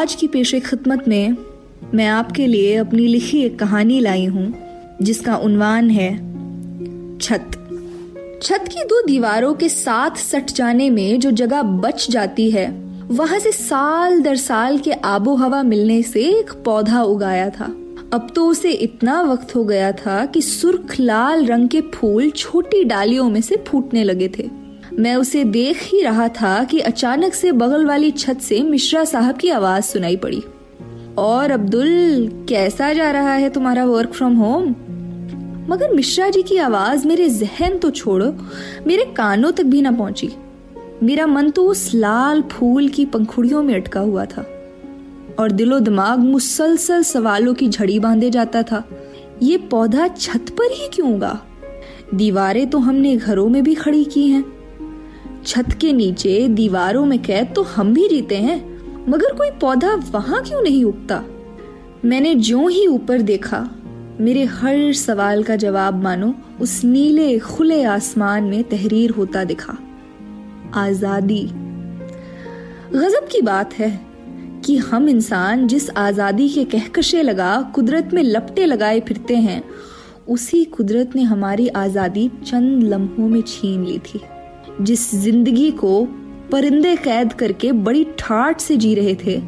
आज की पेशे खिदमत में मैं आपके लिए अपनी लिखी एक कहानी लाई हूँ, जिसका उन्वान है छत। छत की दो दीवारों के साथ सट जाने में जो जगह बच जाती है, वहाँ से साल दर साल के आबो हवा मिलने से एक पौधा उगाया था। अब तो उसे इतना वक्त हो गया था कि सुर्ख लाल रंग के फूल छोटी डालियों में से फूटने लगे थे। मैं उसे देख ही रहा था कि अचानक से बगल वाली छत से मिश्रा साहब की आवाज़ सुनाई पड़ी। और अब्दुल, कैसा जा रहा है तुम्हारा वर्क फ्रॉम होम मगर मिश्रा जी की आवाज़ मेरे जहन तो छोड़ो, मेरे कानों तक भी ना पहुँची। मेरा मन तो उस लाल फूल की पंखुड़ियों में अटका हुआ था। और दिलो दिमाग मुसलसल सवालों की झड़ी बांधे जाता था, ये पौधा छत पर ही क्यों उगा? दीवारें तो हमने घरों में भी खड़ी की हैं। छत के नीचे दीवारों में कैद तो हम भी जीते हैं, मगर कोई पौधा वहाँ क्यों नहीं उगता? मैंने जो ही ऊपर देखा, मेरे हर सवाल का जवाब मानो उस नीले खुले आसमान में तहरीर होता दिखा। आज़ादी। गजब की बात है कि हम इंसान जिस आज़ादी के कहकशे लगा, कुदरत में लपटे लगाए फिरते हैं, उसी कुदरत ने हमारी आज़ादी चंद लम्हों में छीन ली थी। जिस ज़िंदगी को परिंदे कैद करके बड़ी ठाट से जी रहे थे,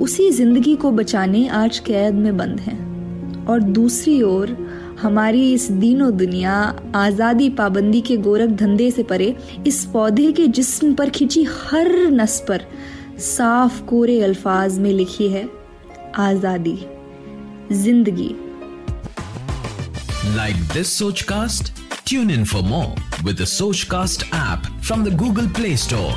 उसी ज़िंदगी को बचाने आज कैद में बंद हैं। और दूसरी ओर, हमारी इस दीनो दुनिया आज़ादी पाबंदी के गोरख धंधे से परे, इस पौधे के जिस्म पर खिंची हर नस पर साफ़ कोरे अल्फाज में लिखी है, आज़ादी, ज़िंदगी। Like this Sochcast in for more with the Sochcast app from the Google Play Store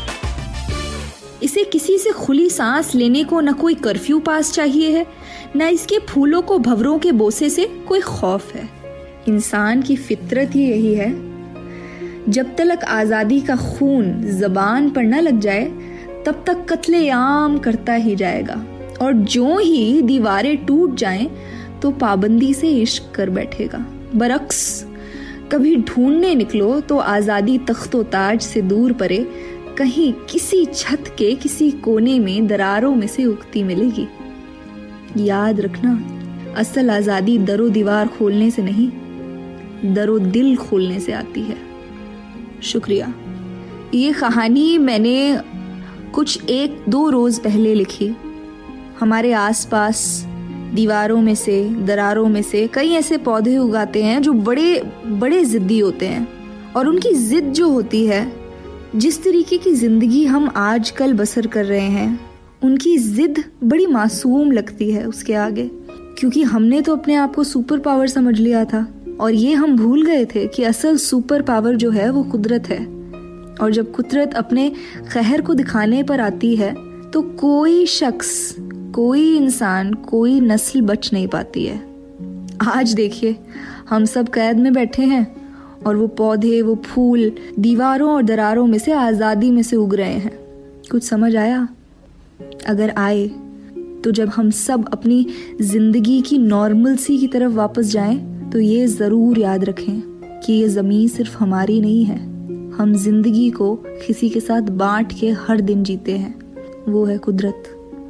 इसे किसी से खुली सांस लेने को न कोई कर्फ्यू पास चाहिए है, न इसके फूलों को भवरों के बोसे से कोई खौफ है। इंसान की फितरत ही यही है। जब तक आज़ादी का खून जबान पर न लग जाए, तब तक कत्ले आम करता ही जाएगा। और जो ही दीवारें टूट जाएँ तो पाबंदी से इश्क कर बैठेगा। बरक्स कभी ढूँढने निकलो तो आज़ादी तख्तो ताज से दूर परे, कहीं किसी छत के किसी कोने में दरारों में से उगती मिलेगी। याद रखना, असल आज़ादी दरो दीवार खोलने से नहीं, दरो दिल खोलने से आती है। शुक्रिया। ये कहानी मैंने कुछ एक दो रोज़ पहले लिखी। हमारे आसपास दीवारों में से, दरारों में से कई ऐसे पौधे उगाते हैं जो बड़े बड़े ज़िद्दी होते हैं। और उनकी ज़िद जो होती है, जिस तरीके की ज़िंदगी हम आजकल बसर कर रहे हैं, उनकी ज़िद बड़ी मासूम लगती है उसके आगे। क्योंकि हमने तो अपने आप को सुपर पावर समझ लिया था, और ये हम भूल गए थे कि असल सुपर पावर जो है वो कुदरत है। और जब कुदरत अपने कहर को दिखाने पर आती है तो कोई शख्स कोई इंसान, कोई नस्ल बच नहीं पाती है। आज देखिए, हम सब कैद में बैठे हैं और वो पौधे, वो फूल दीवारों और दरारों में से आज़ादी में से उग रहे हैं। कुछ समझ आया? अगर आए तो जब हम सब अपनी ज़िंदगी की नॉर्मल सी की तरफ़ वापस जाएँ तो ये ज़रूर याद रखें कि ये ज़मीन सिर्फ़ हमारी नहीं है। हम ज़िंदगी को किसी के साथ बांट के हर दिन जीते हैं। वो है कुदरत।